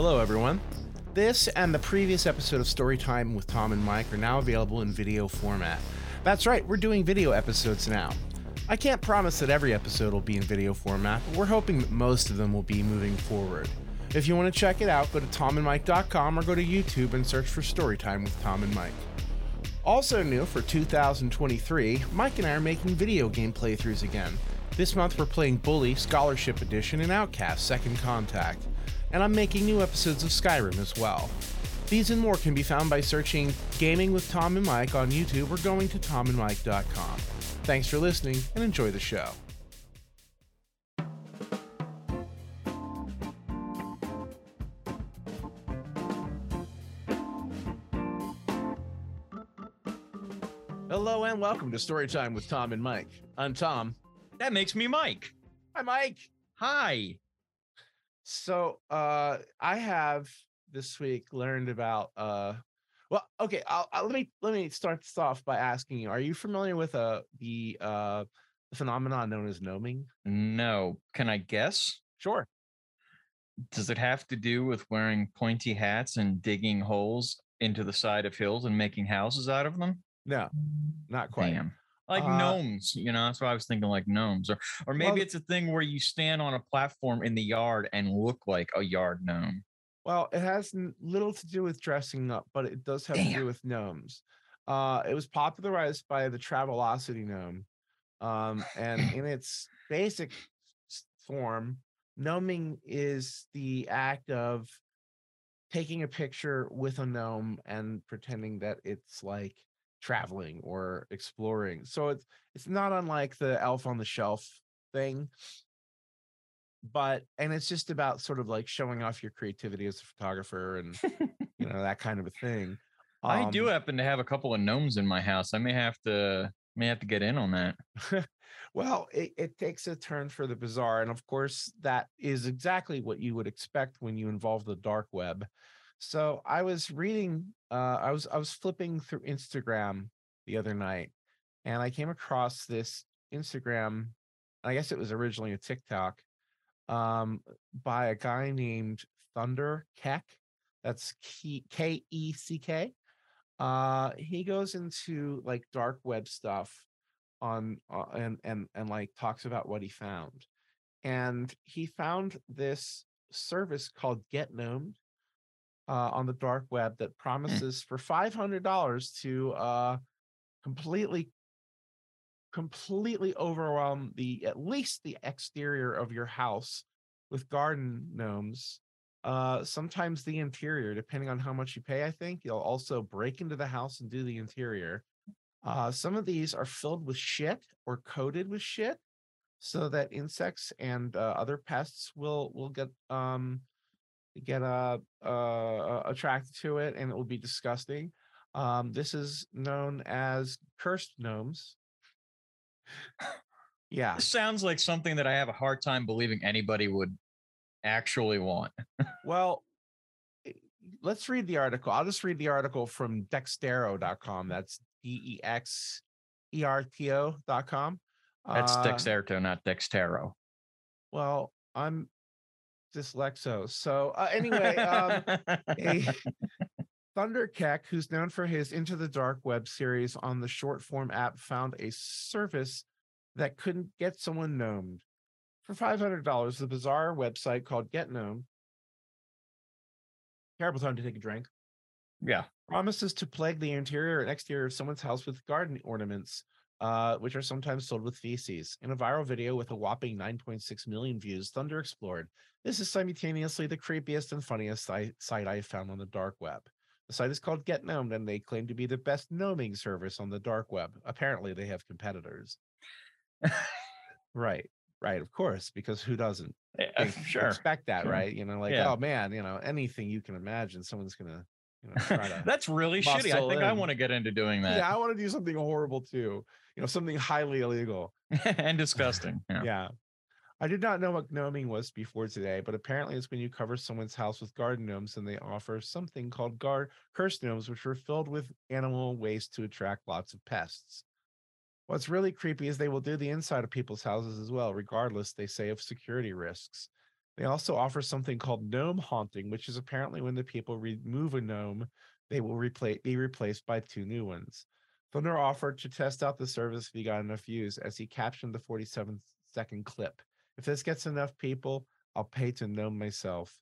Hello, everyone. This and the previous episode of Storytime with Tom and Mike are now available in video format. That's right, we're doing video episodes now. I can't promise that every episode will be in video format, but we're hoping that most of them will be moving forward. If you want to check it out, go to tomandmike.com or go to YouTube and search for Storytime with Tom and Mike. Also new for 2023, Mike and I are making video game playthroughs again. This month we're playing Bully Scholarship Edition and Outcast Second Contact, and I'm making new episodes of Skyrim as well. These and more can be found by searching Gaming with Tom and Mike on YouTube or going to tomandmike.com. Thanks for listening and enjoy the show. Hello and welcome to Storytime with Tom and Mike. I'm Tom. That makes me Mike. Hi, Mike. Hi. So, uh, I have this week learned about. Uh, well, okay. I'll, I'll, let me let me start this off by asking you: Are you familiar with uh the uh phenomenon known as gnoming? No. Can I guess? Sure. Does it have to do with wearing pointy hats and digging holes into the side of hills and making houses out of them? No, not quite. Damn. Like Uh, gnomes, you know, that's why I was thinking like gnomes. Or or maybe Well- it's a thing where you stand on a platform in the yard and look like a yard gnome. Well, it has little to do with dressing up, but it does have to do with gnomes. Uh, it was popularized by the Travelocity gnome, um, and in its basic form, gnoming is the act of taking a picture with a gnome and pretending that it's like traveling or exploring. So it's it's not unlike the elf on the shelf thing but and it's just about sort of like showing off your creativity as a photographer and you know that kind of a thing I do Um, happen to have a couple of gnomes in my house. I may have to may have to get in on that. well it, it takes a turn for the bizarre and of course that is exactly what you would expect when you involve the dark web so i was reading uh i was i was flipping through instagram the other night and i came across this instagram i guess it was originally a tiktok um by a guy named thunder keck that's K E C K. uh he goes into like dark web stuff on uh, and and and like talks about what he found and he found this service called get gnomed uh, on the dark web that promises for $500 to uh completely completely overwhelm the at least the exterior of your house with garden gnomes uh sometimes the interior depending on how much you pay i think you'll also break into the house and do the interior. Uh some of these are filled with shit or coated with shit so that insects and uh, other pests will will get um get uh, uh attracted to it and it will be disgusting um this is known as cursed gnomes yeah This sounds like something that I have a hard time believing anybody would actually want. Well, eh, let's read the article. I'll just read the article from dextero.com. That's D E X E R T O.com. That's Uh, Dexerto, not Dextero. Well, I'm dyslexo. So, uh, anyway, um, a Thunder Keck, who's known for his Into the Dark Web series on the short form app, found a service that couldn't get someone gnomed. For $500, the bizarre website called Get Gnome. Terrible time to take a drink. yeah. promises to plague the interior and exterior of someone's house with garden ornaments, uh, which are sometimes sold with feces. In a viral video with a whopping 9.6 million views, Thunder explored. This is simultaneously the creepiest and funniest si- site I have found on the dark web. The site is called Get Gnomed, and they claim to be the best gnoming service on the dark web. Apparently, they have competitors. right, right, of course, because who doesn't? Yeah, sure. expect that, sure. right? You know, like, Yeah. oh man, you know, anything you can imagine, someone's gonna, you know, That's really shitty. I think I want to get into doing that. yeah, I want to do something horrible too. You know, something highly illegal. and disgusting. Yeah. Yeah. I did not know what gnoming was before today, but apparently it's when you cover someone's house with garden gnomes and they offer something called gar curse gnomes, which are filled with animal waste to attract lots of pests. What's really creepy is they will do the inside of people's houses as well, regardless, they say, of security risks. They also offer something called gnome haunting, which is apparently when the people remove a gnome, they will replace be replaced by two new ones. Thunder offered to test out the service if he got enough views, as he captioned the 47 second clip. If this gets enough people, I'll pay to gnome myself.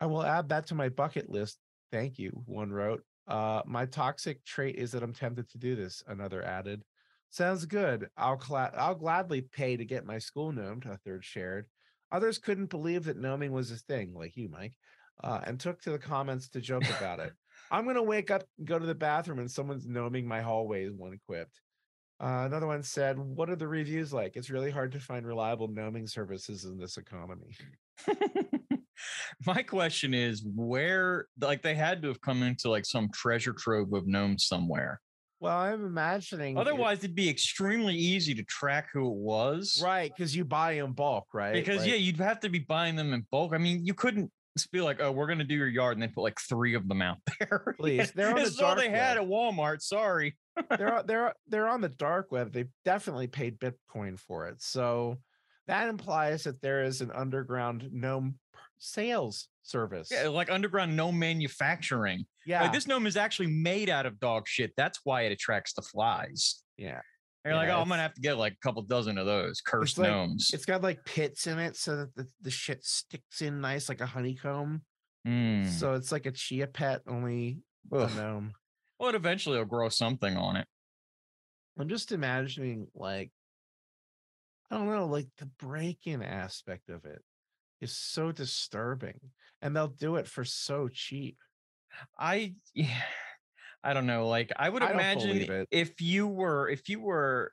I will add that to my bucket list. Thank you, one wrote. Uh, my toxic trait is that I'm tempted to do this, another added. Sounds good. I'll cla- I'll gladly pay to get my school gnomed, a third shared. Others couldn't believe that gnoming was a thing, like you, Mike, uh, and took to the comments to joke about it. I'm gonna wake up, and go to the bathroom, and someone's gnoming my hallways. One quipped. Uh, another one said, "What are the reviews like? It's really hard to find reliable gnoming services in this economy." My question is where like they had to have come into like some treasure trove of gnomes somewhere. Well, I'm imagining. Otherwise, it'd be extremely easy to track who it was. right? Because you buy in bulk, right? Because Like, yeah, you'd have to be buying them in bulk. I mean, you couldn't just be like, oh, we're gonna do your yard and then put like three of them out there. Please, they're on the this is all they dark had at Walmart. Sorry. they're on- they're they're on the dark web. They definitely paid Bitcoin for it. So that implies that there is an underground gnome sales service. Yeah, like underground gnome manufacturing. Yeah, Like this gnome is actually made out of dog shit. That's why it attracts the flies. yeah. And you're like, oh, I'm gonna have to get like a couple dozen of those cursed like- gnomes. It's got like pits in it so that the, the shit sticks in nice like a honeycomb. Mm. So it's like a chia pet, only a gnome. Well, it eventually will grow something on it. I'm just imagining like I don't know, like the break-in aspect of it is so disturbing. And they'll do it for so cheap. I yeah, I don't know. Like I would I imagine if you were if you were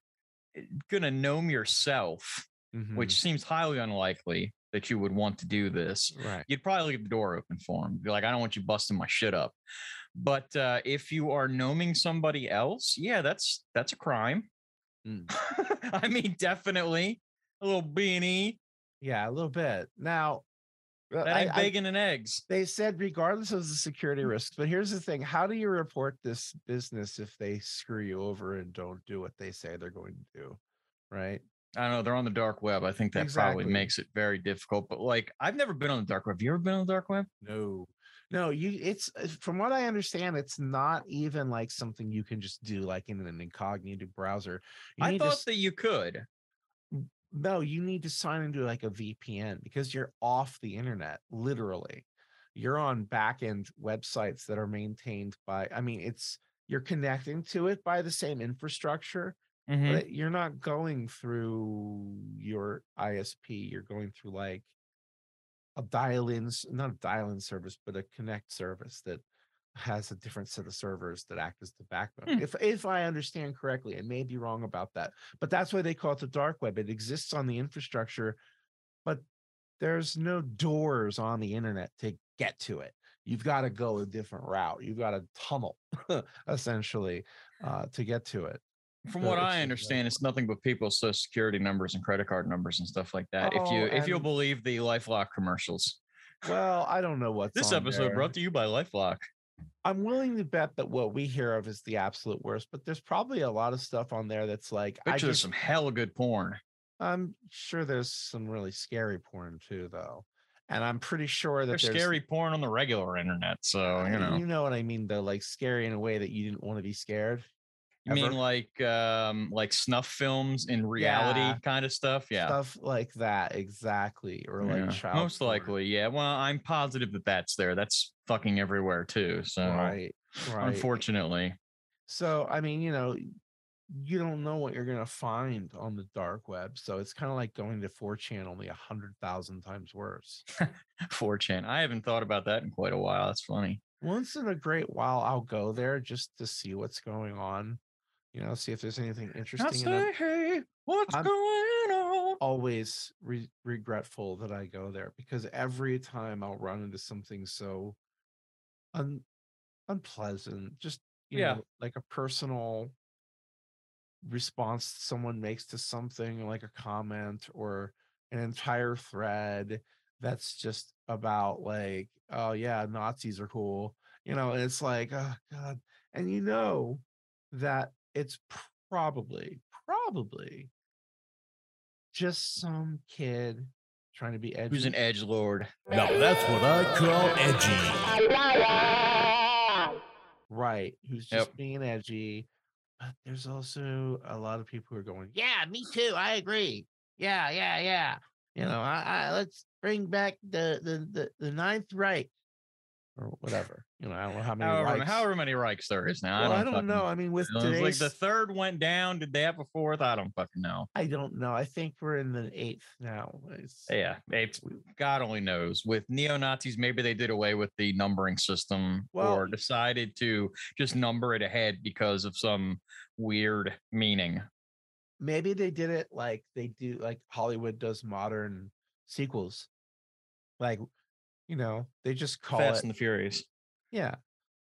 eh, gonna gnome yourself, Mhm. which seems highly unlikely that you would want to do this, right. you'd probably leave the door open for him. Be like, I don't want you busting my shit up. But uh, if you are gnoming somebody else, yeah, that's that's a crime. Mm. I mean, definitely a little B and E. Yeah, a little bit. Now, uh, That ain't I- bacon and eggs. they said regardless of the security risks, but here's the thing: how do you report this business if they screw you over and don't do what they say they're going to do? Right? I don't know. They're on the dark web. I think that probably makes it very difficult. But like, I've never been on the dark web. Have you ever been on the dark web? No, no. You, it's uh, from what I understand, it's not even like something you can just do like in an incognito browser. You I need to thought that you could. No, you need to sign into like a VPN because you're off the internet, literally. You're on back end websites that are maintained by, I mean, it's you're connecting to it by the same infrastructure, Mhm. but you're not going through your ISP. You're going through like a dial in, not a dial in service, but a connect service that has a different set of servers that act as the backbone. Hmm. If if I understand correctly, I may be wrong about that, but that's why they call it the dark web. It exists on the infrastructure, but there's no doors on the internet to get to it. You've got to go a different route. You've got to tunnel essentially uh, to get to it. From So what I understand, like- it's nothing but people's social security numbers and credit card numbers and stuff like that. if Oh, you if you'll believe the LifeLock commercials. Well, I don't know what This on episode there. brought to you by LifeLock. I'm willing to bet that what we hear of is the absolute worst, but there's probably a lot of stuff on there that's like I Bet there's just, some hella good porn. I'm sure there's some really scary porn too, though, and I'm pretty sure that There's there's scary porn on the regular internet. So you know, you know what I mean, though, like scary in a way that you didn't want to be scared. you mean like um like snuff films in reality Yeah. kind of stuff? Yeah. Stuff like that, exactly, or like Yeah, child most porn. likely, yeah. Well, I'm positive that that's there. That's fucking everywhere too. So, right, right. unfortunately, So I mean, you know, you don't know what you're gonna find on the dark web. So it's kind of like going to 4chan only a hundred thousand times worse. 4chan. I haven't thought about that in quite a while. That's funny. Once in a great while, I'll go there just to see what's going on. You know, see if there's anything interesting. I'm say, hey, what's I'm- going on? always re- regretful that I go there because every time I'll run into something so un- unpleasant, just you Yeah. know, like a personal response someone makes to something, like a comment or an entire thread that's just about like, oh yeah, Nazis are cool, you know, and it's like, oh god, and you know that it's probably, probably just some kid trying to be edgy. Who's an edge lord? Now that's what I call edgy. right? Who's just Yep. being edgy. But there's also a lot of people who are going, yeah, me too. I agree. Yeah, yeah, yeah. You know, I, I let's bring back the the the, the ninth right or whatever. You know, I don't know how many. However, Reichs. however many Reichs there is now. well, I I don't, don't, know. I mean, with today's, like the third went down. Did they have a fourth? I don't fucking know. I don't know. I think we're in the eighth now. It's, Yeah, it's God only knows. With neo Nazis, maybe they did away with the numbering system Well- or decided to just number it ahead because of some weird meaning. maybe they did it like they do, like Hollywood does modern sequels. Like, you know, they just call Fast it. and the Furious. Yeah.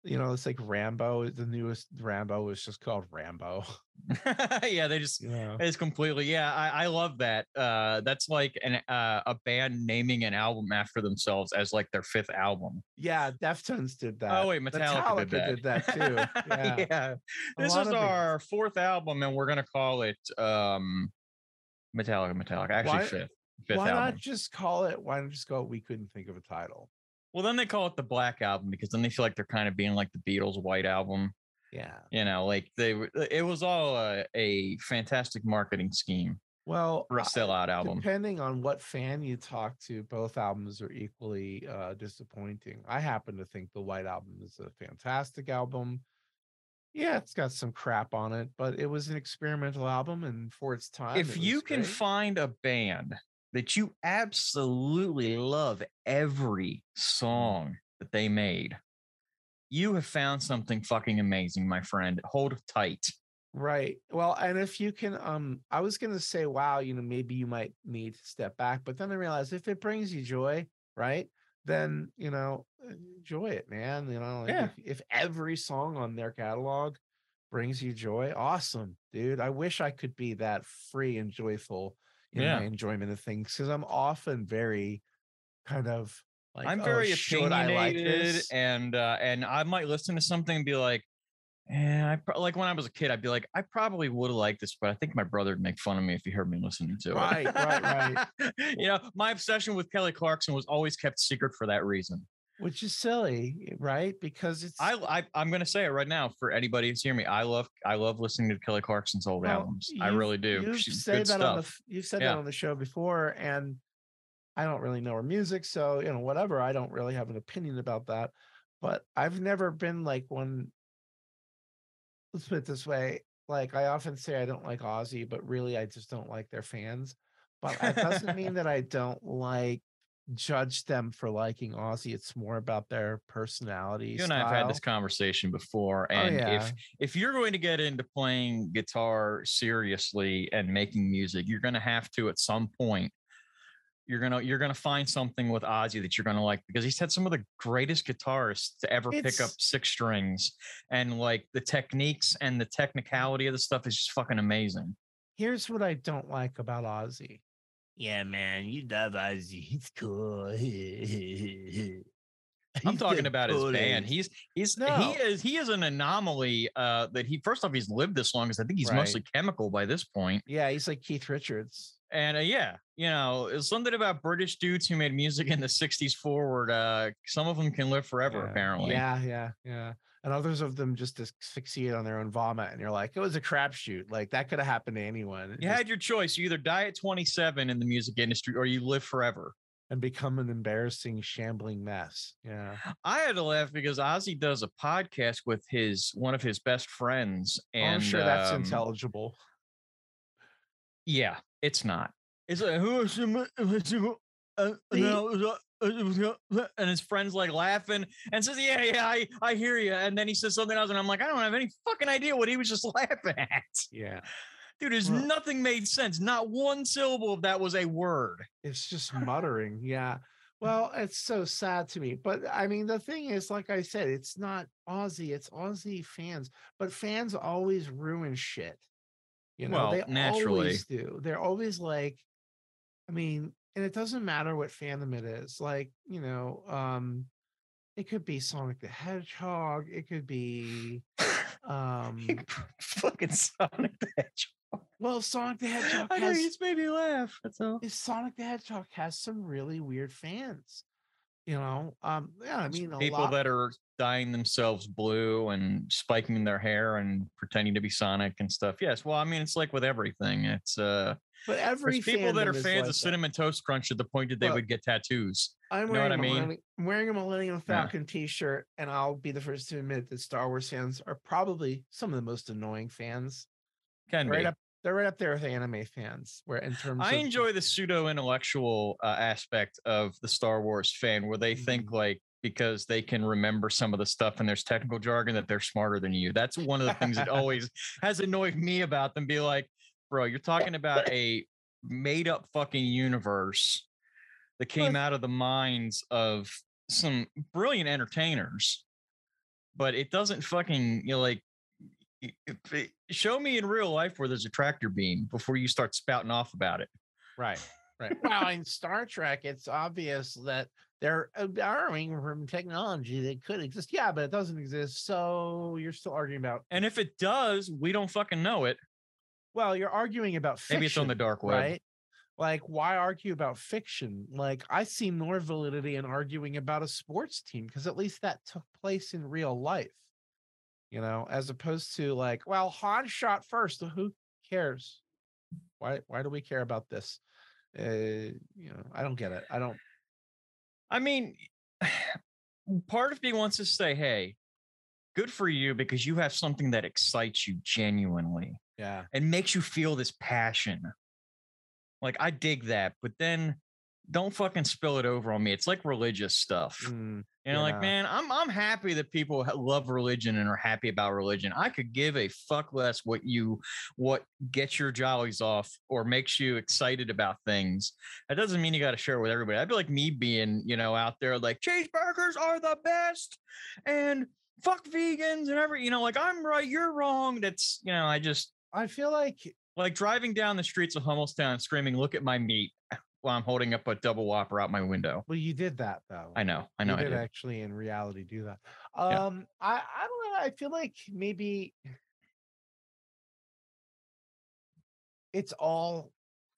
You know, it's like Rambo. The newest Rambo is just called Rambo. yeah, they just know, it's completely yeah. I, I love that. Uh, that's like an uh, a band naming an album after themselves as like their fifth album. yeah, Deftones did that. oh wait, Metallica, did that. too. Yeah. yeah. This is our fourth album, and we're gonna call it um Metallica, Metallica. Actually, Why- fifth, fifth Why album. not just call it? Why not just go? We couldn't think of a title. Well, then they call it the Black Album because then they feel like they're kind of being like the Beatles' White Album. Yeah. You know, like they it was all a, a fantastic marketing scheme Well, for a I- sellout album. Depending on what fan you talk to, both albums are equally uh, disappointing. I happen to think the White Album is a fantastic album. Yeah, it's got some crap on it, but it was an experimental album, and for its time, If you was can find a band that you absolutely love every song that they made, you have found something fucking amazing, my friend. Hold tight. Right. Well, and if you can, um, I was gonna say, wow, you know, maybe you might need to step back, but then I realized if it brings you joy, right, then you know, enjoy it, man. You know, like Yeah. if, if every song on their catalog brings you joy, awesome, dude. I wish I could be that free and joyful in Yeah. my enjoyment of things because I'm often very kind of like I'm "Oh, very like opinionated, this?" and uh, and I might listen to something and be like, "Eh, I pro-, like when I was a kid, I'd be like, I probably would have liked this, but I think my brother would make fun of me if he heard me listening to it. Right, right, right. you know, my obsession with Kelly Clarkson was always kept secret for that reason. Which is silly, right? Because it's I, I I'm gonna say it right now for anybody who's hearing me. I love I love listening to Kelly Clarkson's old Well, albums. I really do. You've She's said that on the you've said Yeah. that on the show before, and I don't really know her music, so you know whatever. I don't really have an opinion about that, but I've never been like one. Let's put it this way: like I often say, I don't like Ozzy, but really, I just don't like their fans. But it doesn't mean that I don't like judge them for liking Ozzy. It's more about their personality. You and I have had this conversation before, oh, and oh, yeah. if if you're going to get into playing guitar seriously and making music, you're going to have to at some point. You're gonna you're gonna find something with Ozzy that you're gonna like because he's had some of the greatest guitarists to ever pick up six strings, and like the techniques and the technicality of the stuff is just fucking amazing. Here's what I don't like about Ozzy. Yeah, man, you love Ozzy. He's cool. I'm talking about his band. He's he's No. he is he is an anomaly. Uh, that he first off he's lived this long because I think he's Right. mostly chemical by this point. yeah, he's like Keith Richards. And uh, yeah, you know, it's something about British dudes who made music in the 60s forward. Uh, some of them can live forever, apparently. Yeah, yeah, yeah. And others of them just asphyxiate on their own vomit, and you're like, it was a crapshoot. Like that could have happened to anyone. It You just- had your choice. You either die at 27 in the music industry or you live forever. and become an embarrassing, shambling mess. Yeah. I had to laugh because Ozzy does a podcast with his one of his best friends. Oh, And I'm sure that's um, intelligible. Yeah, it's not. It's like who is the- uh, no, uh, and his friends like laughing and says, "Yeah, yeah, I, I hear you." And then he says something else, and I'm like, I don't have any fucking idea what he was just laughing at. Yeah. Dude, there's Well- nothing made sense. Not one syllable of that was a word. It's just muttering. Yeah. Well, it's so sad to me. But I mean, the thing is, like I said, it's not Ozzy, it's Ozzy fans. But fans always ruin shit. You know, Well, they naturally. always do. They're always like, I mean, and it doesn't matter what fandom it is. Like, you know, um, it could be Sonic the Hedgehog, it could be um fucking Sonic the Hedgehog. Well, Sonic the Hedgehog I know you just made me laugh. That's all. is Sonic the Hedgehog has some really weird fans. You know, um, yeah, I mean, a people lot, that are dyeing themselves blue and spiking their hair and pretending to be Sonic and stuff. Yes, well, I mean, it's like with everything. It's uh, but every there's people that are fans like of that. cinnamon toast crunch at the point that they would get tattoos. I'm know what wearing, mean? I'm wearing a Millennium Falcon T-shirt, and I'll be the first to admit that Star Wars fans are probably some of the most annoying fans. Can Right be. up, they're right up there with anime fans. Where in terms, I of enjoy the pseudo intellectual uh, aspect of the Star Wars fan, where they think Mhm. like because they can remember some of the stuff and there's technical jargon that they're smarter than you. That's one of the things that always has annoyed me about them. Be like, bro, you're talking about a made up fucking universe that came out of the minds of some brilliant entertainers, but it doesn't fucking you know like. y- if it- Show me in real life where there's a tractor beam before you start spouting off about it. Right. Right. Well, in Star Trek, it's obvious that they're uh, borrowing from technology that could exist. Yeah, but it doesn't exist. So you're still arguing about. And if it does, we don't fucking know it. Well, you're arguing about fiction, Maybe it's on the dark web. right? Like, why argue about fiction? Like, I see more validity in arguing about a sports team because at least that took place in real life, you know, as opposed to like, well, Han shot first. Who cares? Why? Why do we care about this? Uh, you know, I don't get it. I don't. I mean, part of me wants to say, hey, good for you because you have something that excites you genuinely Yeah. and makes you feel this passion. Like, I dig that, but then don't fucking spill it over on me. It's like religious stuff. Mm, You know, Yeah. like, man, I'm I'm happy that people love religion and are happy about religion. I could give a fuck less what you what gets your jollies off or makes you excited about things. That doesn't mean you got to share it with everybody. I'd be like me being, you know, out there like cheeseburgers are the best and fuck vegans and every, you know, like I'm right, you're wrong. That's, you know, I just I feel like like driving down the streets of Hummelstown screaming, "Look at my meat!" while I'm holding up a double whopper out my window. well, you did that though. I know, I know, you I did did. actually in reality do that. Yeah. Um, I I don't know. I feel like maybe it's all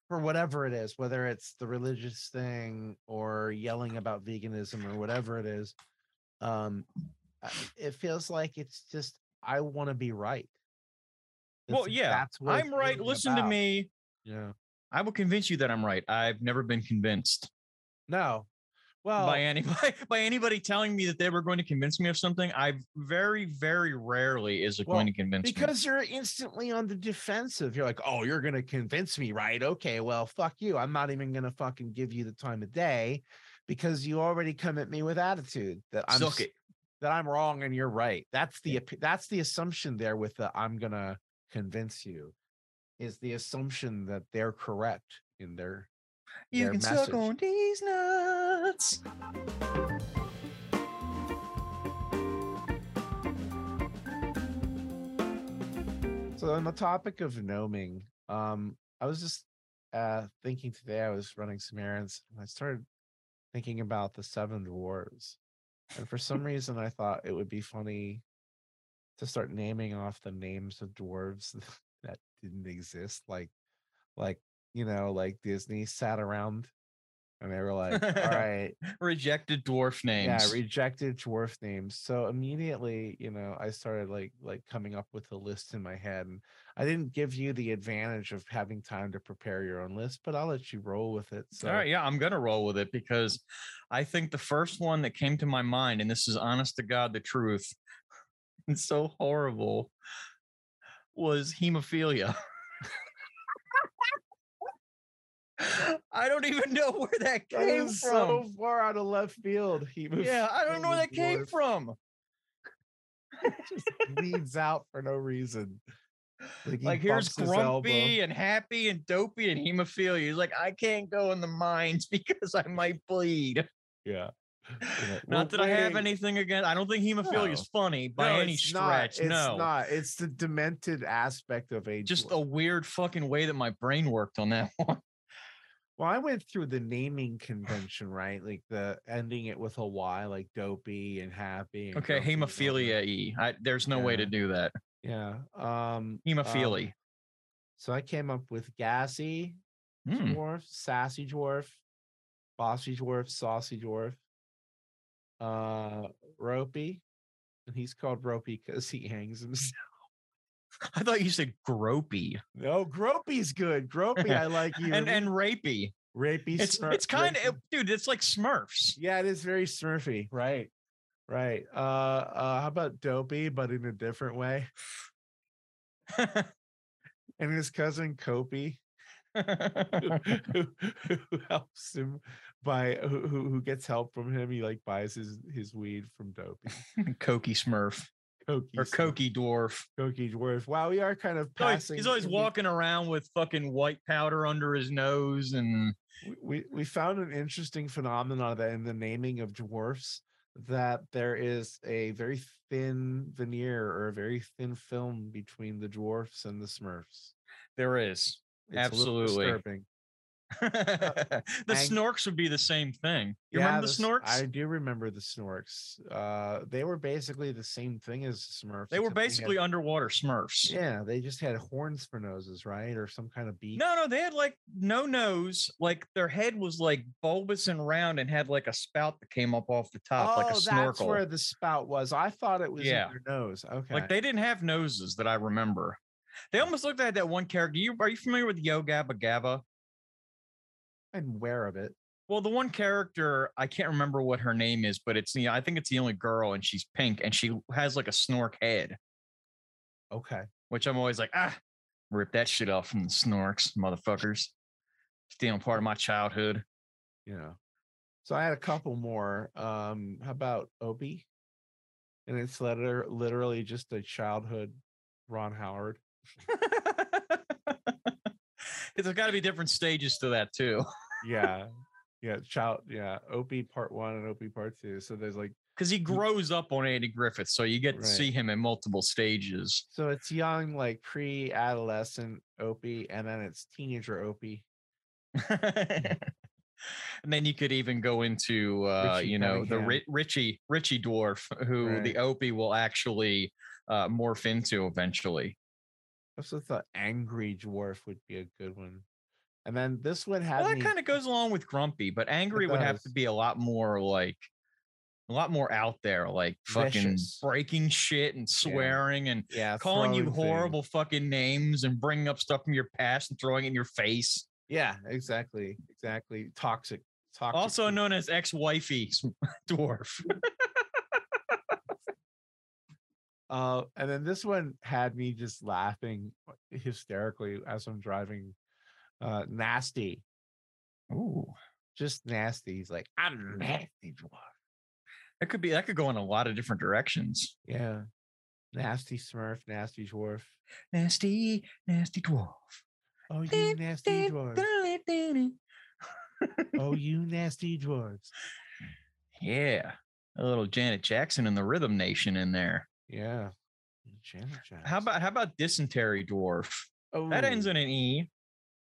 for whatever it is, whether it's the religious thing or yelling about veganism or whatever it is. Um, it feels like it's just I want to be right. Well, yeah, that's what I'm right. Listen to me. Yeah. I will convince you that I'm right. I've never been convinced No. Well, by anybody by anybody telling me that they were going to convince me of something. I very, very rarely is it Well, going to convince me. because you're instantly on the defensive. You're like, oh, you're gonna convince me, right? Okay, well, fuck you. I'm not even gonna fucking give you the time of day because you already come at me with attitude that I'm Suck it. That I'm wrong and you're right. That's the opi- that's the assumption there with the I'm gonna convince you is the assumption that they're correct in their You their can suck message. on these nuts. So on the topic of gnoming, um, I was just uh thinking today, I was running some errands and I started thinking about the seven dwarves. And for some reason I thought it would be funny to start naming off the names of dwarves that didn't exist. Like like, you know, like Disney sat around and they were like, all right, Rejected dwarf names. yeah, rejected dwarf names. So immediately, you know, I started like like coming up with a list in my head, and I didn't give you the advantage of having time to prepare your own list, but I'll let you roll with it. So All right, yeah, I'm gonna roll with it because I think the first one that came to my mind, and this is honest to God the truth, it's so horrible, was hemophilia. I don't even know where that that came is from. so far out of left field. He yeah, I don't know where that came from. Just leads out for no reason. Like, he Like here's bumps his elbow. grumpy and happy and dopey and hemophilia. He's like, I can't go in the mines because I might bleed. Yeah. Yeah, Not we're that I have anything against. I don't think hemophilia is funny by No, any it's not. stretch. It's no, not. It's the demented aspect of age. just a weird fucking way that my brain worked on that one. Well, I went through the naming convention, right? Like the ending it with a Y, like dopey and happy. And Okay, grumpy and all that. hemophilia e. I, there's no way to do that. Yeah. Um um, So I came up with gassy Hmm. dwarf, sassy dwarf, bossy dwarf, saucy dwarf, uh, ropey, and he's called ropey because he hangs himself. I thought you said gropey No, gropey's good. Gropey, I like you. and and rapey. rapey. It's Smur- it's kind of dude. It's like Smurfs. Yeah, it is very Smurfy. Right. Right. Uh uh how about dopey, but in a different way? And his cousin Copey, who, who helps him by who, who who gets help from him. He like buys his his weed from Dopey. Cokie Smurf Cokie or Cokie Dwarf. Cokie dwarf. Wow, we are kind of He's always- passing. He's always we- walking around with fucking white powder under his nose and we, we we found an interesting phenomenon that in the naming of dwarfs that there is a very thin veneer or a very thin film between the dwarfs and the smurfs there is. It's Absolutely. Disturbing. the Ang- Snorks would be the same thing. You Yeah, remember the s- Snorks? i do remember the snorks uh they were basically the same thing as the smurfs they were except had- basically underwater Smurfs. yeah they just had horns for noses right or some kind of beak No, no, they had like no nose. Like their head was like bulbous and round and had like a spout that came up off the top, oh like a that's snorkel. where the spout was i thought it was Yeah. their nose okay Like they didn't have noses that I remember. They almost looked like that one character. You are you familiar with Yo Gabba Gabba? I'm aware of it Well, the one character I can't remember what her name is, but it's you know, I think it's the only girl and she's pink and she has like a snork head, okay which I'm always like, ah, rip that shit off from the snorks, motherfuckers. Stealing part of my childhood. you know. So I had a couple more. Um, how about Opie? And it's liter- literally just a childhood Ron Howard. There's got to be different stages to that too, Yeah. yeah, child yeah, Opie part one and Opie part two. So there's like because he grows up on Andy Griffith, so you get to see him in multiple stages. so it's young, like pre-adolescent Opie, and then it's teenager Opie. and then you could even go into uh Richie you know the. Ri- richie richie dwarf who Right. the opie will actually uh morph into eventually also thought Angry Dwarf would be a good one. And then this one had well that me kind of goes along with grumpy but angry would have to be a lot more like a lot more out there like fucking Vicious. breaking shit and swearing and yeah, calling you things. horrible fucking names and bringing up stuff from your past and throwing it in your face Yeah, exactly. Exactly. Toxic. Toxic. also people. known as ex-wifey dwarf Uh, and then this one had me just laughing hysterically as I'm driving. Uh, nasty, Ooh. just nasty. He's like, I'm nasty dwarf. That could be that could go in a lot of different directions. Yeah, nasty Smurf, nasty dwarf. Nasty, nasty dwarf. Oh, you nasty dwarf. Oh, you nasty dwarves. Yeah. A little Janet Jackson and the Rhythm Nation in there. Yeah. How about how about dysentery dwarf? That ends Oh, in an E.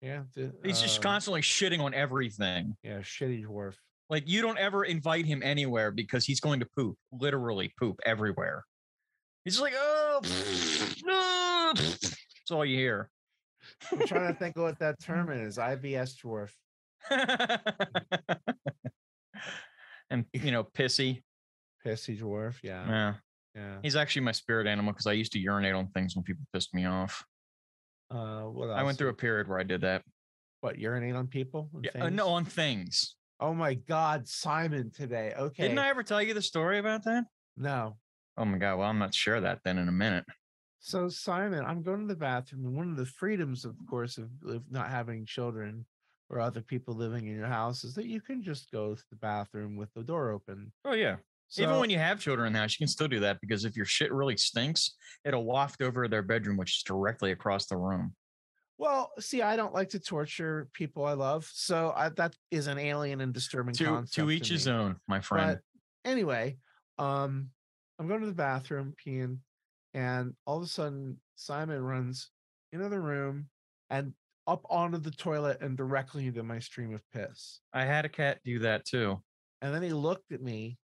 yeah. di- He's just um, constantly shitting on everything. Yeah, shitty dwarf. Like you don't ever invite him anywhere because he's going to poop, literally poop everywhere. He's just like, oh, no. that's all you hear. I'm trying to think of what that term is. IBS dwarf. and you know, pissy. Pissy dwarf. Yeah. Yeah. Yeah. He's actually my spirit animal because I used to urinate on things when people pissed me off. Uh, what else? I went through a period where I did that. what urinate on people? Yeah, uh, no, on things. Oh my God, Simon today. Okay. Didn't I ever tell you the story about that? No. Oh my god! Well, I'm not sure that then in a minute. So Simon, I'm going to the bathroom, and one of the freedoms, of course, of, of not having children or other people living in your house is that you can just go to the bathroom with the door open. Oh yeah. So, Even when you have children in the house, you can still do that because if your shit really stinks, it'll waft over their bedroom, which is directly across the room. well, see, I don't like to torture people I love, so I, that is an alien and disturbing To concept to each his own, my friend. But anyway, um, I'm going to the bathroom, peeing, and all of a sudden Simon runs into the room and up onto the toilet and directly into my stream of piss. I had a cat do that too. And then he looked at me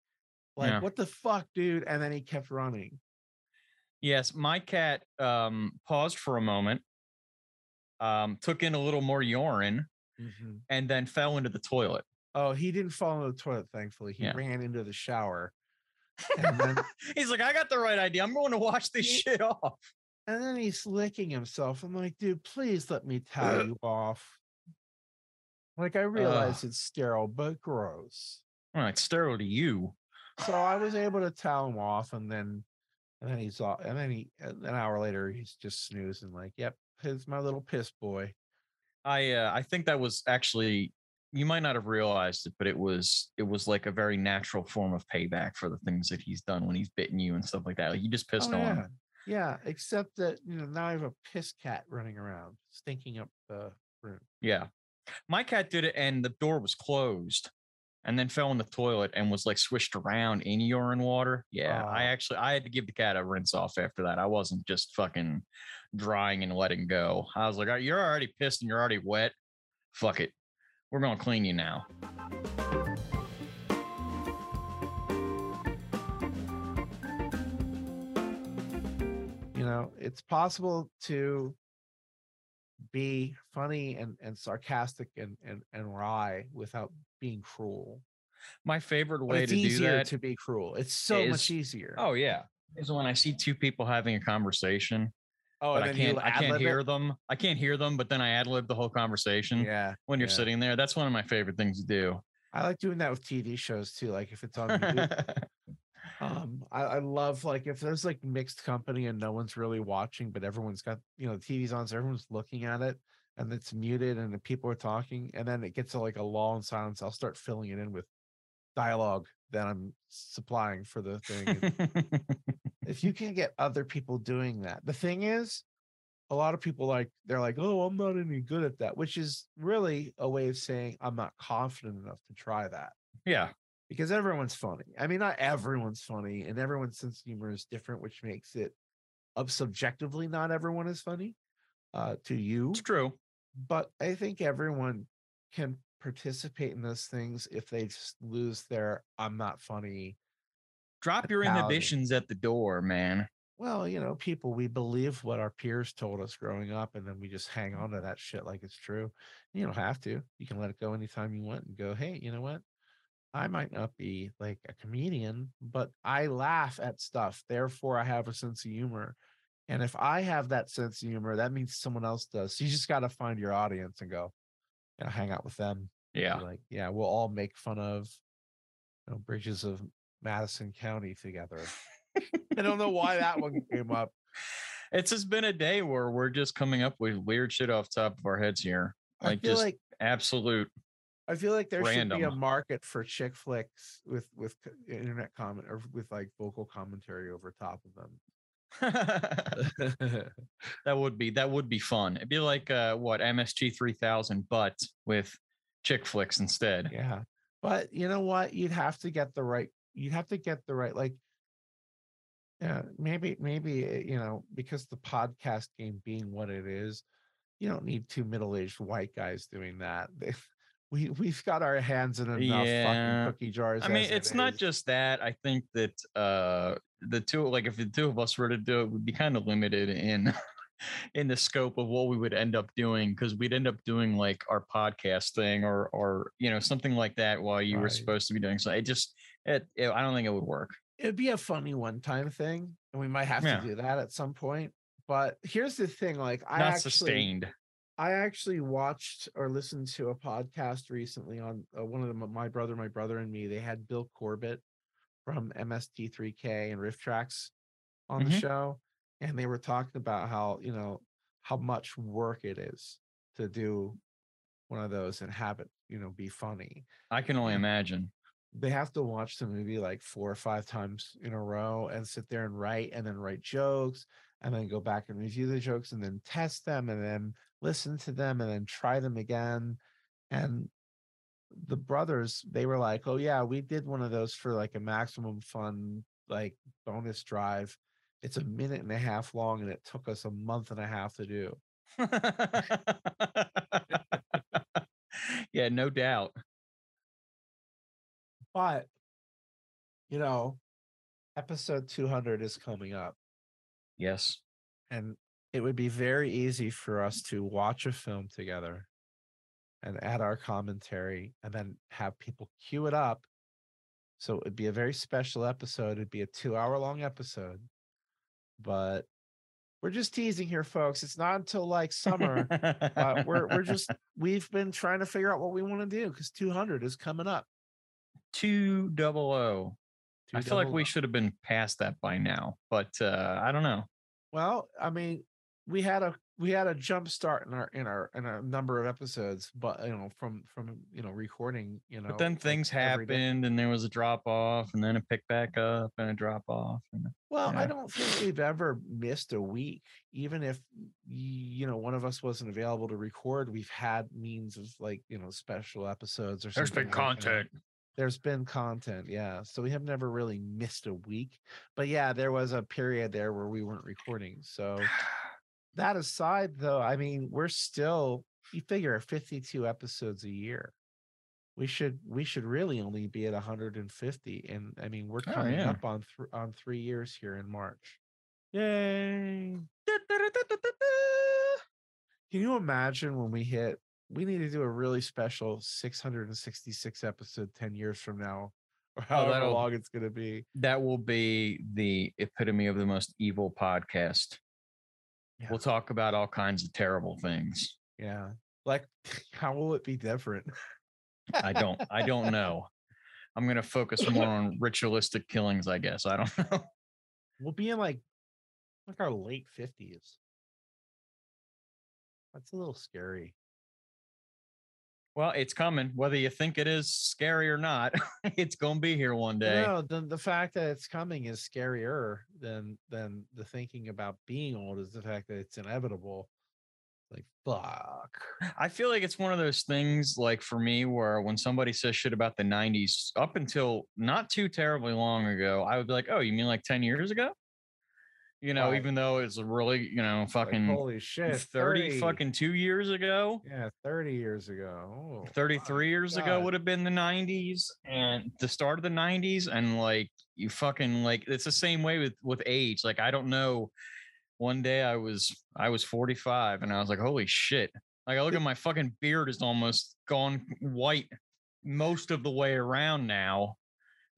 like, Yeah. "What the fuck, dude?" And then he kept running. Yes, my cat um, paused for a moment, um, took in a little more urine, Mhm. and then fell into the toilet. Oh, he didn't fall into the toilet, thankfully. He Yeah. ran into the shower. And then He's like, I got the right idea. I'm going to wash this He- shit off. and then he's licking himself. I'm like, dude, please let me towel you off. Like I realize it's sterile, but gross. Well, it's sterile to you. So I was able to towel him off, and then and then he's off, and then he an hour later he's just snoozing, like, yep, here's my little piss boy. I uh, I think that was actually you might not have realized it, but it was it was like a very natural form of payback for the things that he's done when he's bitten you and stuff like that. Like you just pissed Oh, on yeah. him. Yeah, except that you know now I have a piss cat running around, stinking up the room. Yeah. My cat did it and the door was closed and then fell in the toilet and was like swished around in urine water. Yeah. I Oh. actually I had to give the cat a rinse off after that. I wasn't just fucking drying and letting go. I was like, "All right, you're already pissed and you're already wet. Fuck it. We're gonna clean you now. You know, it's possible to be funny and, and sarcastic and, and, and wry without being cruel. My favorite way it's to do easier that. to be cruel. It's so is- much easier. oh yeah. Is when I see two people having a conversation, oh, I can't I can't ad-lib it? hear them. I can't hear them, but then I ad lib the whole conversation Yeah. when you're yeah. sitting there. That's one of my favorite things to do. I like doing that with TV shows too. Like if it's on YouTube, um, I, I love like if there's like mixed company and no one's really watching, but everyone's got you know the TV's on, so everyone's looking at it, and it's muted, and the people are talking, and then it gets to like a long silence. I'll start filling it in with dialogue that I'm supplying for the thing. if you can get other people doing that, the thing is, a lot of people like they're like, oh, I'm not any good at that, which is really a way of saying I'm not confident enough to try that yeah. because everyone's funny. I mean, not everyone's funny, and everyone's sense of humor is different, which makes it up subjectively. Not everyone is funny uh, to you, It's true. But I think everyone can participate in those things if they just lose their "I'm not funny." Drop your mentality. inhibitions at the door, man. Well, you know, people we believe what our peers told us growing up, and then we just hang mm. on to that shit like it's true. You don't have to. You can let it go anytime you want and go, hey, you know what? I might not be like a comedian, but I laugh at stuff. Therefore, I have a sense of humor. And if I have that sense of humor, that means someone else does. So you just got to find your audience and go, you know, hang out with them. Yeah. Like, yeah, we'll all make fun of you know, bridges of Madison County together. I don't know why that one came up. It's just been a day where we're just coming up with weird shit off top of our heads here. I Like just like absolute. I feel like there should be a market for chick flicks with with internet comment or with like vocal commentary over top of them. would be that would be fun. It'd be like uh what MST three thousand, but with chick flicks instead. yeah, but you know what? You'd have to get the right. You'd have to get the right like. Yeah, maybe maybe uh, you know because the podcast game being what it is, you don't need two middle aged white guys doing that. We we've got our hands in enough Yeah. fucking cookie jars. I mean, as it it's not is. just that. I think that uh the two like if the two of us were to do it, would be kind of limited in in the scope of what we would end up doing because we'd end up doing like our podcast thing or or you know something like that while you were supposed to be doing so. It just it, it I don't think it would work. it'd be a funny one time thing and we might have Yeah. to do that at some point but here's the thing like i Not actually sustained. I actually watched or listened to a podcast recently on uh, one of them my brother my brother and me they had bill corbett from mst3k and RiffTrax on the Mhm. show and they were talking about how you know how much work it is to do one of those and have it you know be funny I can only imagine. they have to watch the movie like four or five times in a row and sit there and write and then write jokes and then go back and review the jokes and then test them and then listen to them and then try them again and the brothers they were like oh yeah we did one of those for like a maximum fun like bonus drive it's a minute and a half long and it took us a month and a half to do yeah, no doubt. but you know episode 200 is coming up Yes. and it would be very easy for us to watch a film together and add our commentary and then have people queue it up. So it'd be a very special episode. It'd be a two hour long episode. But we're just teasing here, folks. It's not until like summer. uh, we're we're just we've been trying to figure out what we want to do because 200 is coming up. two double O. I feel like we should have been past that by now, but uh, I don't know. Well, I mean, we had a we had a jump start in our in our in a number of episodes, but you know, from from you know recording, you know. But then things day. happened, and there was a drop off, and then a pick back up, and a drop off. And Well, I don't think we've ever missed a week, even if you know one of us wasn't available to record. We've had means of like you know special episodes or something. like that. There's been content, yeah. So we have never really missed a week, but yeah, there was a period there where we weren't recording. So that aside, though, I mean, we're still you figure 52 episodes a year. We should we should really only be at 150, and I mean we're Oh, coming yeah. up on th- on three years here in March. Yay! Can you imagine when we hit? We need to do a really special 666 episode 10 years from now, or oh, however Oh, long it's going to be. that will be the epitome of the most evil podcast. Yeah. We'll talk about all kinds of terrible things. Yeah, like how will it be different? I don't. I don't know. I'm gonna focus more on ritualistic killings. I guess. I don't know. We'll be in like like our late 50s. That's a little scary. Well, it's coming. Whether you think it is scary or not, it's gonna be here one day. No, the the fact that it's coming is scarier than than the thinking about being old is the fact that it's inevitable. Like fuck. I feel like it's one of those things, like for me, where when somebody says shit about the 90s, up until not too terribly long ago, I would be like, oh, you mean like 10 years ago? You know, Right. even though it's really, you know, Like, fucking holy shit. 30 fucking two years ago. yeah, 30 years ago. Oh, 33 my years ago would have been the 90s and the start of the 90s and like you fucking like it's the same way with with age like i don't know one day i was i was 45 and i was like holy shit like i look at my fucking beard is almost gone white most of the way around now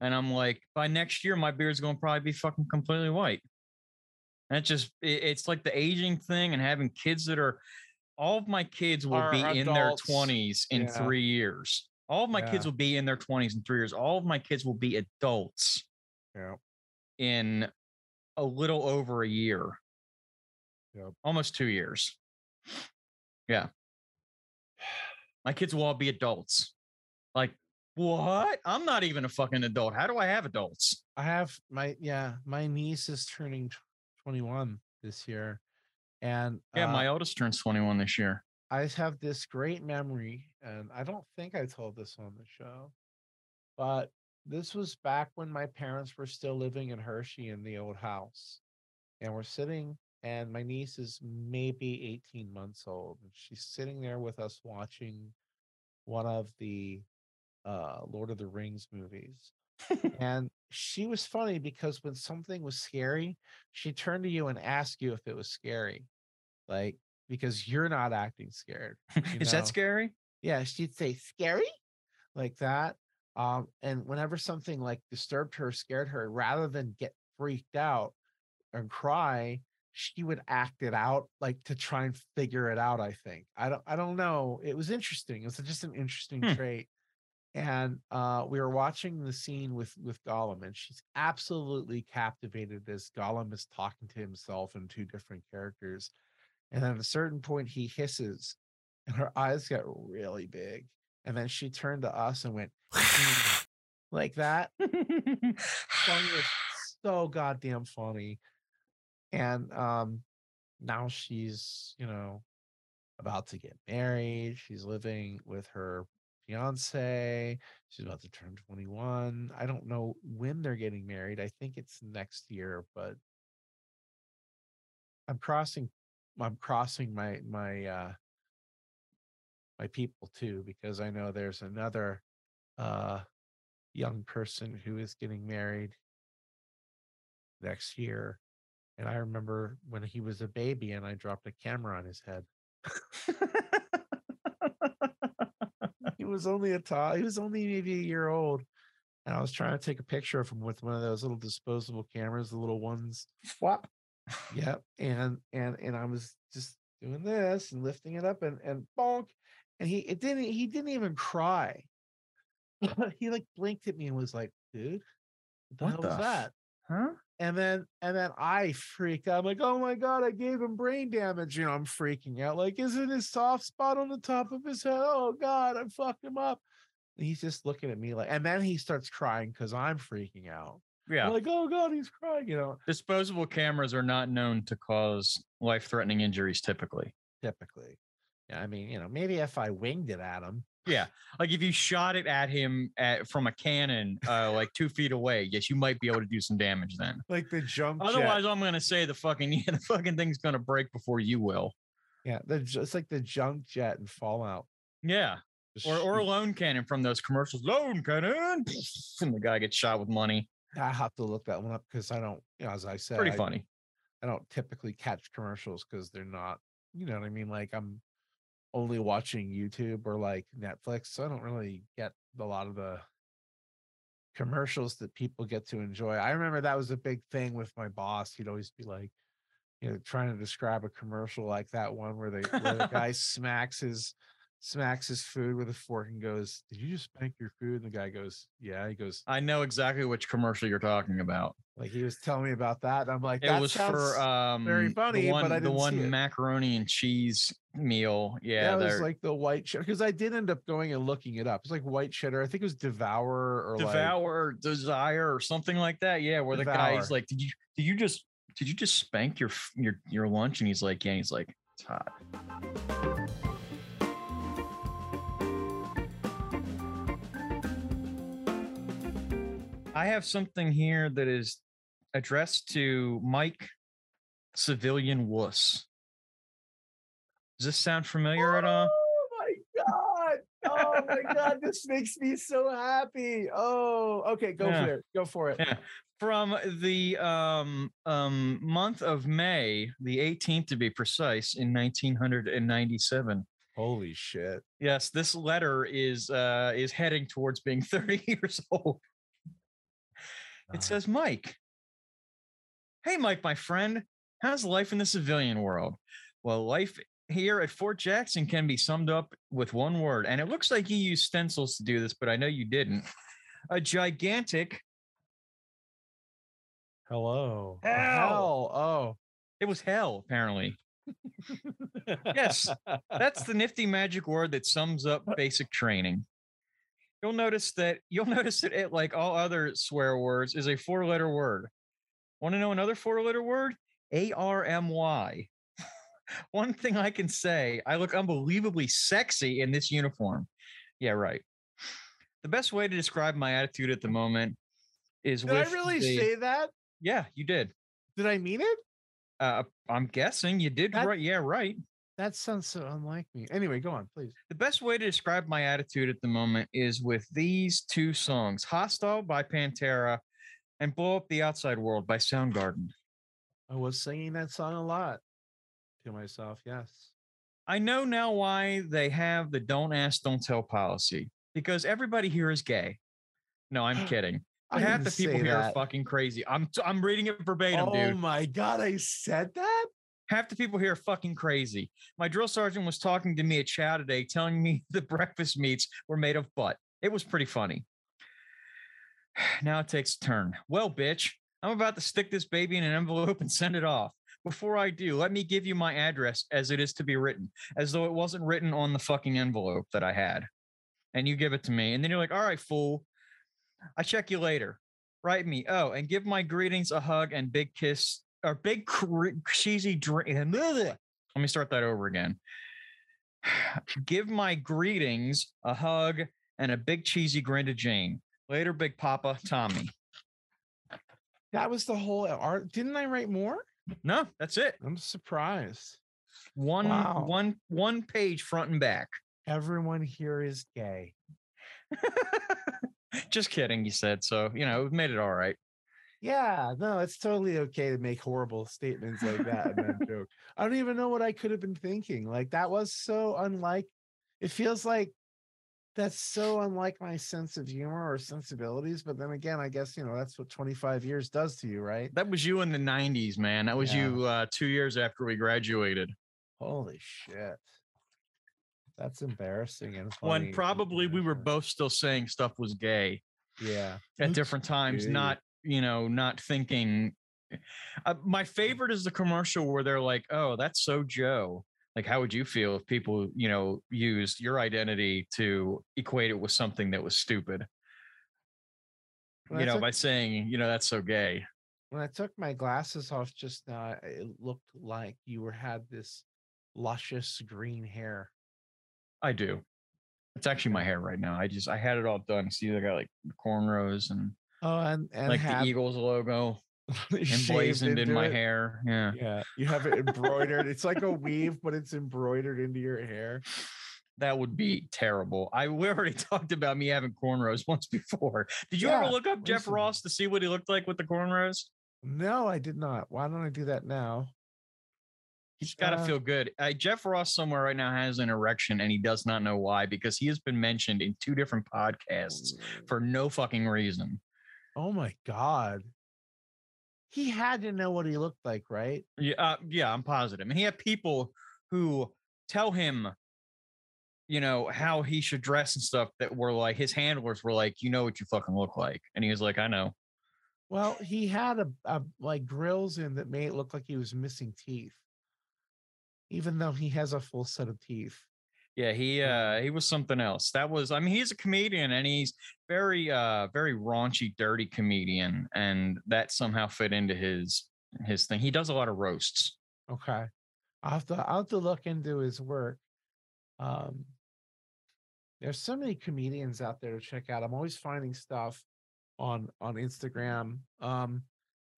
and i'm like by next year my beard's going to probably be fucking completely white and it's just it- it's like the aging thing and having kids that are all of my kids will Are be in their 20s in Yeah. three years. All of my kids will be in their 20s in three years. All of my kids will be adults Yeah. in a little over a year. Yep. almost two years. Yeah. My kids will all be adults. Like what? I'm not even a fucking adult. How do i have adults? I have my yeah, my niece is turning 21 this year. And yeah uh, my oldest turns 21 this year I have this great memory, and I don't think I told this on the show, but this was back when my parents were still living in Hershey in the old house. And we're sitting, and my niece is maybe 18 months old, and she's sitting there with us watching one of the uh, Lord of the Rings movies. And she was funny because when something was scary, she turned to you and asked you if it was scary. Like, because you're not acting scared. you is know? that scary Yeah, she'd say scary like that. Um, and whenever something like disturbed her, scared her, rather than get freaked out and cry, she would act it out like to try and figure it out. I think. I don't I don't know. It was interesting. It was just an interesting Hmm. trait. And uh we were watching the scene with with Gollum, and she's absolutely captivated as Gollum is talking to himself in two different characters. And then at a certain point, he hisses, and her eyes got really big. And then she turned to us and went "Mm," like that. So goddamn funny. And um now she's, you know, about to get married. She's living with her fiance. She's about to turn 21. I don't know when they're getting married. I think it's next year, but I'm crossing I'm crossing my my uh my people too because I know there's another uh young person who is getting married next year And I remember when he was a baby and I dropped a camera on his head. was only a tot. He was only maybe a year old. And I was trying to take a picture of him with one of those little disposable cameras, the little ones. Flop. Yep. And and and I was just doing this and lifting it up and and bonk. And he it didn't he didn't even cry. he like blinked at me and was like, dude, what the What hell the that? Huh? And then and then I freak out. I'm like, oh my god, I gave him brain damage. You know, I'm freaking out. Like, isn't his soft spot on the top of his head? Oh god, I fucked him up. And he's just looking at me like, and then he starts crying because I'm freaking out. Yeah. I'm like, oh god, he's crying. You know, Disposable cameras are not known to cause life threatening injuries typically. typically. Yeah, I mean, you know, maybe if I winged it at him, Yeah. Like if you shot it at him at, from a cannon, uh, like two feet away, yes, you might be able to do some damage then. like the jump. jet. Otherwise, I'm going to say the fucking, yeah, the fucking thing's going to break before you will. yeah, the, it's like the junk jet and Fallout. Yeah. Just Or, or a lone cannon from those commercials. Lone cannon. And the guy gets shot with money. I have to look that one up because I don't, you know, as I said, Pretty I- funny. I don't typically catch commercials because they're not, you know what I mean? Like I'm only watching YouTube or like Netflix. So I don't really get a lot of the commercials that people get to enjoy. I remember that was a big thing with my boss. He'd always be like, you know, trying to describe a commercial like that one where the where the guy smacks his smacks his food with a fork and goes, Did you just spank your food? And the guy goes, Yeah. He goes, I know exactly which commercial you're talking about. like he was telling me about that. And I'm like, It that was for um very funny, the but one, I the didn't see one macaroni and cheese meal. Yeah, that was like the white cheddar because I did end up going and looking it up. It's like white cheddar. I think it was Devour or like devour desire or something like that yeah where the guy's like did you did you just did you just spank your your your lunch and he's like yeah he's like it's hot i have something here that is addressed to mike civilian wuss does this sound familiar at all Oh my god! Oh my god! This makes me so happy. Oh, okay. Go Yeah. for it. Go for it. Yeah. From the um, um, month of May, the 18th to be precise, in 1997. Holy shit! Yes, this letter is uh, is heading towards being 30 years old. It Uh, says, Mike. Hey, Mike, my friend. How's life in the civilian world? Well, life here at Fort Jackson can be summed up with one word. And it looks like you used stencils to do this, but I know you didn't. A gigantic, hello. Hell. Hell. Oh. it was hell, apparently. Yes, That's the nifty magic word that sums up basic training. You'll notice that you'll notice that it, like all other swear words, is a four-letter word. Want to know another four-letter word? A R M Y. One thing I can say, I look unbelievably sexy in this uniform. Yeah, right. The best way to describe my attitude at the moment is Did I really the- say that? Yeah, you did. Did I mean it? Uh, I'm guessing you did That- right. Yeah, right. That sounds so unlike me. Anyway, go on, please. The best way to describe my attitude at the moment is with these two songs Hostile by Pantera and Blow Up the Outside World by Soundgarden. I was singing that song a lot to myself. Yes. I know now why they have the don't ask, don't tell policy because everybody here is gay. No, I'm kidding. I half the people here are fucking crazy. I'm I'm reading it verbatim, oh dude. Oh my god, I said that. Half the people here are fucking crazy. My drill sergeant was talking to me at chow today, telling me the breakfast meats were made of butt. It was pretty funny. Now it takes a turn. Well, bitch, I'm about to stick this baby in an envelope and send it off. Before I do, let me give you my address as it is to be written, as though it wasn't written on the fucking envelope that I had. And you give it to me. And then you're like, all right, fool. I check you later. Write me. Oh, and give my greetings a hug and big kiss or big cre- cheesy drink. Let me start that over again. Give my greetings a hug and a big cheesy grin to Jane. Later, Big Papa Tommy. That was the whole uh, art. Didn't I write more? No, that's it. I'm surprised. One, Wow. one, one page front and back. Everyone here is gay. Just kidding, you said. So, you know, we've made it all right. Yeah, no, it's totally okay to make horrible statements like that and then joke. I don't even know what I could have been thinking. Like that was so unlike it feels like that's so unlike my sense of humor or sensibilities. But then again, I guess you know that's what 25 years does to you, right? That was you in the 90s, man. That was Yeah. you uh, two years after we graduated. Holy shit. That's embarrassing and funny When probably we were both still saying stuff was gay yeah. at Oops, different times, not, you know, not thinking. Uh, my favorite is the commercial where they're like, oh, that's so Joe. Like, how would you feel if people, you know, used your identity to equate it with something that was stupid? You know, took- by saying, you know, that's so gay. when I took my glasses off just now, it looked like you were had this luscious green hair. I do. It's actually my hair right now. I just I had it all done. See, I got like cornrows and Oh, and and like have the Eagles logo emblazoned in my it. hair. Yeah. Yeah, you have it embroidered. it's like a weave, but it's embroidered into your hair. That would be terrible. I we already talked about me having cornrows once before. Did you ever look up Jeff listen. Ross to see what he looked like with the cornrows? No, I did not. Why don't I do that now? He's got to Uh, feel good. Uh, Jeff Ross somewhere right now has an erection and he does not know why because he has been mentioned in two different podcasts for no fucking reason. Oh my god. He had to know what he looked like, right? Yeah, uh, yeah, I'm positive. And he had people who tell him, you know, how he should dress and stuff that were like his handlers were like, you know what you fucking look like. And he was like, I know. Well, he had a, a like grills in that made it look like he was missing teeth. Even though he has a full set of teeth. Yeah, he uh he was something else. That was I mean, he's a comedian and he's very uh very raunchy, dirty comedian, and that somehow fit into his his thing. He does a lot of roasts. Okay. I'll have to I'll have to look into his work. Um there's so many comedians out there to check out. I'm always finding stuff on on Instagram. Um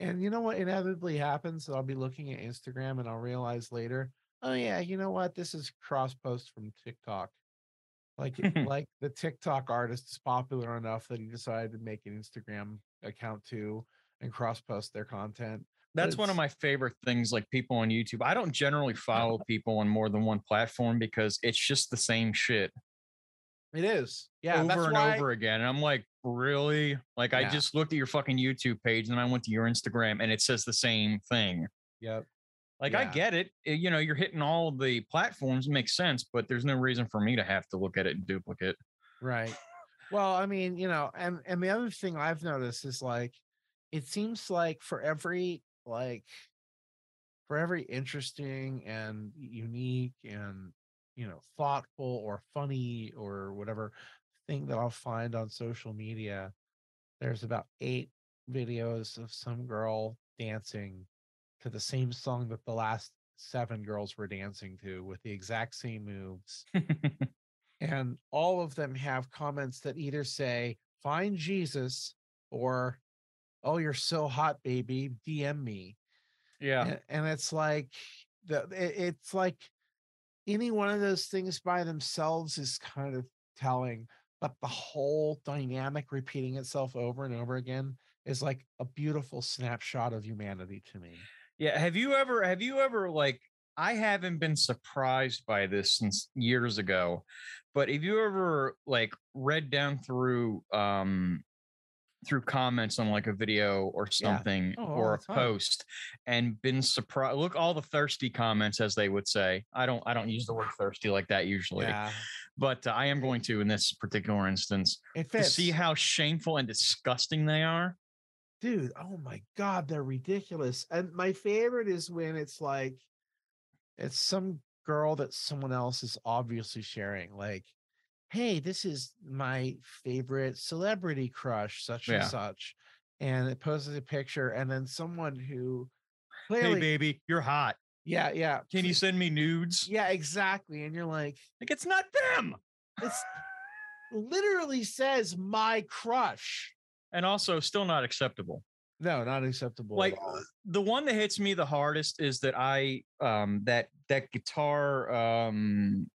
and you know what inevitably happens? That I'll be looking at Instagram and I'll realize later, oh yeah, you know what? This is cross post from TikTok. Like like the TikTok artist is popular enough that he decided to make an Instagram account too and cross post their content. That's one of my favorite things, like people on YouTube. I don't generally follow people on more than one platform because it's just the same shit It is. Yeah, over that's and why, over again. And I'm like, really? Like, I just looked at your fucking YouTube page and I went to your Instagram and it says the same thing. Yep. Like, I get it. uh, You know, you're hitting all the platforms, makes sense, but there's no reason for me to have to look at it in duplicate. Right. Well, I mean, you know, and and the other thing I've noticed is like it seems like for every like for every interesting and unique and you know thoughtful or funny or whatever thing that I'll find on social media, there's about eight videos of some girl dancing to the same song that the last seven girls were dancing to with the exact same moves. And all of them have comments that either say find jesus or oh you're so hot baby dm me. Yeah. and, and it's like the it- it's like any one of those things by themselves is kind of telling but the whole dynamic repeating itself over and over again is like a beautiful snapshot of humanity to me Yeah. Have you ever, have you ever like, I haven't been surprised by this since years ago, but have you ever like read down through, um, through comments on like a video or Yeah. something Oh, or a post and been surprised look all the thirsty comments as they would say i don't i don't use the word thirsty like that usually yeah but uh, i am going to in this particular instance to see how shameful and disgusting they are dude oh my god they're ridiculous and my favorite is when it's like it's some girl that someone else is obviously sharing like hey this is my favorite celebrity crush such Yeah. and such and it poses a picture and then someone who hey baby you're hot. Yeah yeah can you send me nudes? Yeah exactly and you're like like it's not them! It's literally says my crush and also still not acceptable no not acceptable like the one that hits me the hardest is that I um that that guitar um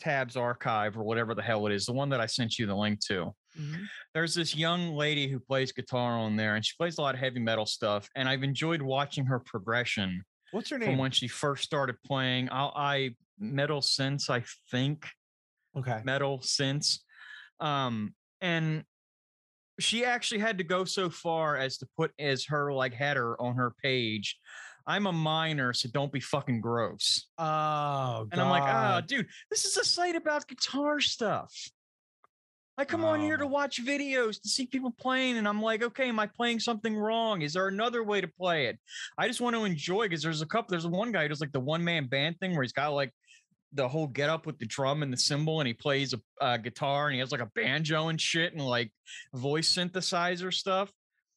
tabs archive or whatever the hell it is, the one that I sent you the link to. Mhm. there's this young lady who plays guitar on there and she plays a lot of heavy metal stuff and i've enjoyed watching her progression What's her name? from when she first started playing i, I metal sense i think Okay. metal since um and she actually had to go so far as to put as her like header on her page i'm a minor so don't be fucking gross Oh, and i'm like ah God. dude this is a site about guitar stuff I come on here to Oh. watch videos to see people playing, and I'm like, okay, am I playing something wrong? Is there another way to play it? I just want to enjoy because there's a couple. There's one guy who does like the one man band thing where he's got like the whole get up with the drum and the cymbal, and he plays a uh, guitar and he has like a banjo and shit and like voice synthesizer stuff.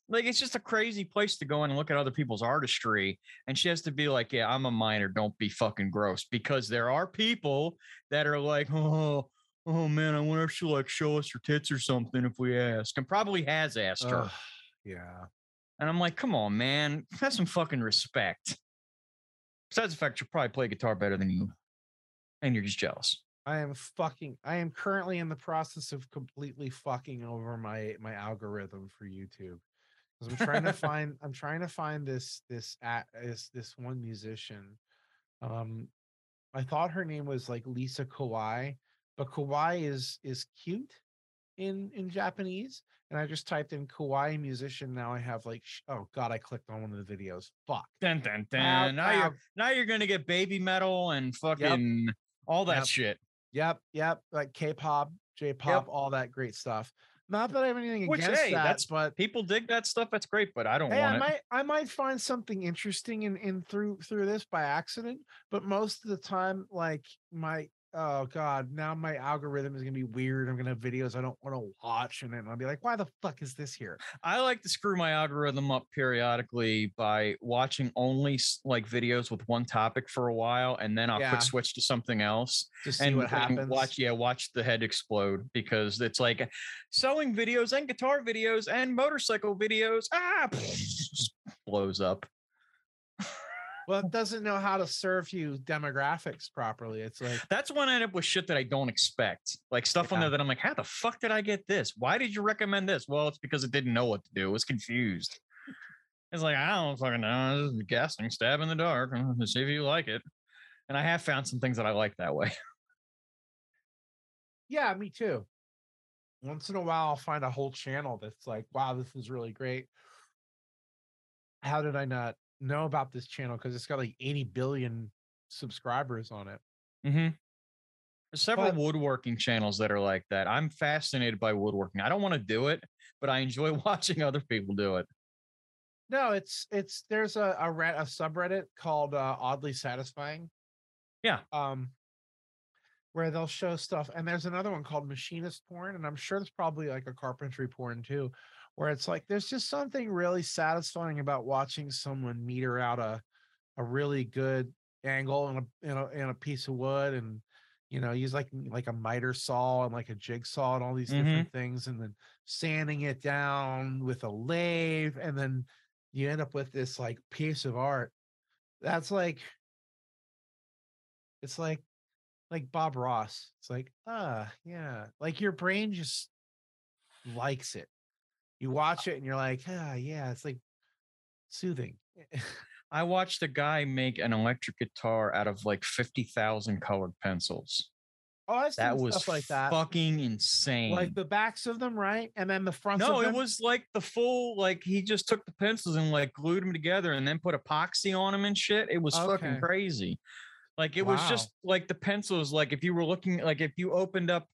Like it's just a crazy place to go in and look at other people's artistry. And she has to be like, yeah, I'm a minor. Don't be fucking gross because there are people that are like, oh, oh man, I wonder if she'll like show us her tits or something if we ask. And probably has asked her. Ugh, yeah. And I'm like, come on, man, have some fucking respect. Besides the fact you probably play guitar better than you, and you're just jealous. I am fucking I am currently in the process of completely fucking over my my algorithm for YouTube. Because I'm trying to find I'm trying to find this this at this this one musician. Um I thought her name was like Lisa Kawai, but Kawaii is is cute in in Japanese. And I just typed in Kawaii musician. Now I have like sh- oh god, I clicked on one of the videos. Fuck. Dun, dun, dun. Now ow. you're now you're gonna get Babymetal and fucking all that Yep. shit. Yep, yep, like K-pop, J-pop, all that great stuff. Not that I have anything Which, against hey, that, that's- but People dig that stuff. That's great, but I don't hey, I it. might I might find something interesting in in through through this by accident. But most of the time, like my oh god, now my algorithm is gonna be weird. I'm gonna have videos I don't want to watch, and then I'll be like, why the fuck is this here? I like to screw my algorithm up periodically by watching only like videos with one topic for a while, and then I'll Yeah. quick switch to something else. To see and, what and happens. watch yeah watch the head explode because it's like sewing videos and guitar videos and motorcycle videos ah blows up Well, it doesn't know how to serve you demographics properly. It's like that's when i end up with shit that i don't expect like stuff on there that i'm like how the fuck did i get this why did you recommend this well it's because it didn't know what to do it was confused it's like i don't fucking know this is guessing stab in the dark to see if you like it and i have found some things that i like that way Yeah, me too. Once in a while, I'll find a whole channel that's like, wow, this is really great. How did I not know about this channel? Because it's got like 80 billion subscribers on it. Mm-hmm. There's several But- woodworking channels that are like that. I'm fascinated by woodworking. I don't want to do it, but I enjoy watching other people do it. No, it's it's there's a a, a subreddit called uh, Oddly Satisfying. Yeah. Um, where they'll show stuff, and there's another one called Machinist Porn, and I'm sure there's probably like a carpentry porn too, where it's like there's just something really satisfying about watching someone meter out a a really good angle in a in a in a piece of wood and you know use like like a miter saw and like a jigsaw and all these Mhm. different things and then sanding it down with a lathe and then you end up with this like piece of art. That's like it's like like bob ross. It's like ah yeah. Like your brain just likes it you watch it and you're like ah yeah it's like soothing I watched a guy make an electric guitar out of like 50,000 colored pencils. oh i've seen That was stuff like that fucking insane. like the backs of them right and then the fronts no, it was like the full, like he just took the pencils and like glued them together and then put epoxy on them and shit. It was fucking crazy. Like it was just like the pencils, like if you were looking, like if you opened up,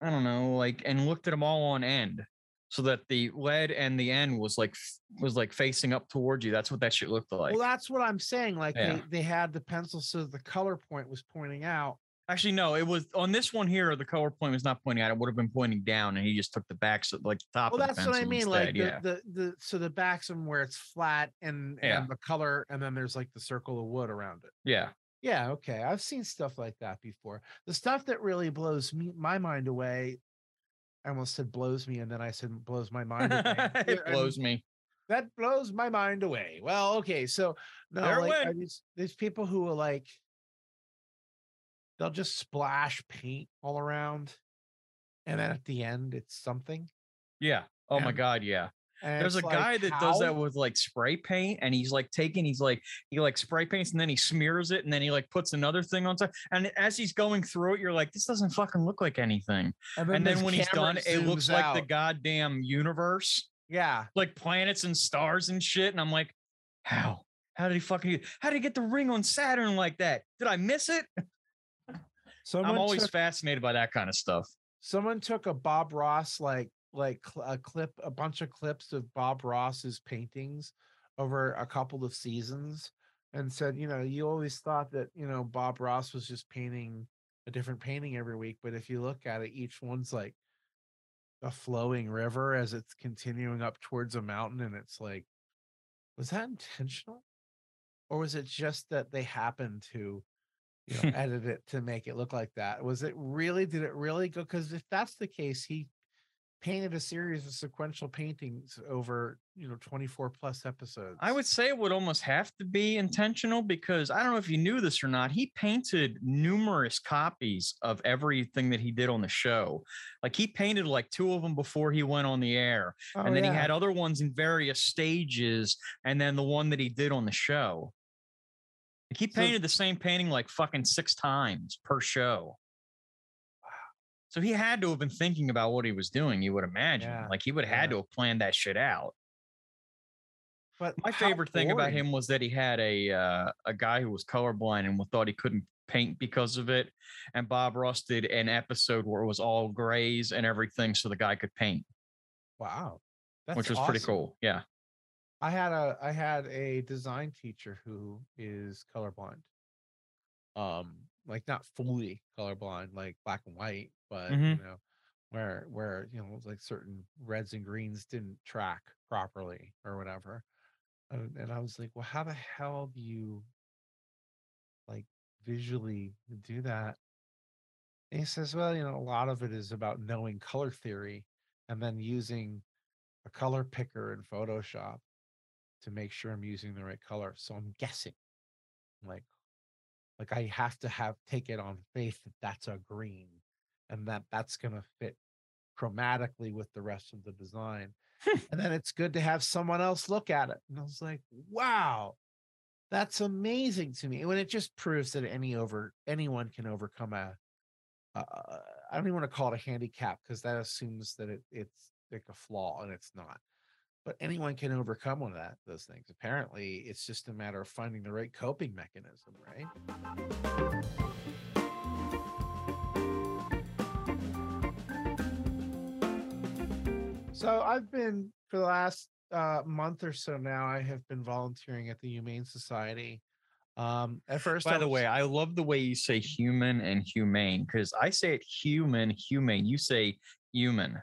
I don't know, like and looked at them all on end so that the lead and the end was like was like facing up towards you. That's what that shit looked like. well that's what i'm saying like Yeah. they, they had the pencil so the color point was pointing out Actually, no, it was on this one here. The color point was not pointing out; it would have been pointing down, and he just took the back, so like the top well of the that's what i mean instead. like yeah, the, the the so the backs where it's flat and Yeah. and the color and then there's like the circle of wood around it yeah. yeah okay i've seen stuff like that before the stuff that really blows me my mind away i almost said blows me and then i said blows my mind away it and blows me. that blows my mind away well okay so no There like, are these these people who are like they'll just splash paint all around and then mm-hmm. at the end it's something. Yeah. Oh my god, yeah. And There's a like, guy that does that with like spray paint, and he's like taking, he's like he like spray paints, and then he smears it, and then he like puts another thing on top. And as he's going through it, you're like, this doesn't fucking look like anything. And then this when he's done, it looks zooms like the goddamn universe, yeah. like planets and stars and shit. And I'm like, how? How did he fucking? How did he get the ring on Saturn like that? Did I miss it? Someone I'm always took, fascinated by that kind of stuff. someone took a Bob Ross like like a clip, a bunch of clips of Bob Ross's paintings over a couple of seasons, and said, you know, you always thought that you know Bob Ross was just painting a different painting every week, but if you look at it, each one's like a flowing river as it's continuing up towards a mountain, and it's like, was that intentional, or was it just that they happened to? you know, edit it to make it look like that. Was it really? Did it really go? Because if that's the case, he painted a series of sequential paintings over you know 24 plus episodes. I would say it would almost have to be intentional because I don't know if you knew this or not. He painted numerous copies of everything that he did on the show. Like he painted like two of them before he went on the air. Oh, and then yeah. he had other ones in various stages. And then the one that he did on the show. Like he So- painted the same painting like fucking six times per show. So he had to have been thinking about what he was doing, you would imagine. Yeah, Like he would have had to have planned that shit out. But My favorite thing about him was that he had a uh, a guy who was colorblind and thought he couldn't paint because of it. And Bob Ross did an episode where it was all grays and everything, so the guy could paint, Wow, that's which was pretty cool. Yeah. I had a I had a design teacher who is colorblind. Um, like not fully colorblind, like black and white, but Mhm. you know, where where you know like certain reds and greens didn't track properly or whatever. And, and I was like, well, how the hell do you like visually do that? And he says, well, you know, a lot of it is about knowing color theory and then using a color picker in Photoshop to make sure I'm using the right color. So I'm guessing, like, like I have to have take it on faith that that's a green, and that that's gonna fit chromatically with the rest of the design. and then it's good to have someone else look at it. And I was like, wow, that's amazing to me. When it just proves that any over anyone can overcome a. Uh, I don't even want to call it a handicap because that assumes that it, it's like a flaw and it's not but anyone can overcome one of that those things apparently it's just a matter of finding the right coping mechanism right so i've been for the last uh, month or so now i have been volunteering at the humane society um at first By I the way, I love the way you say human and humane because I say it human, humane. You say human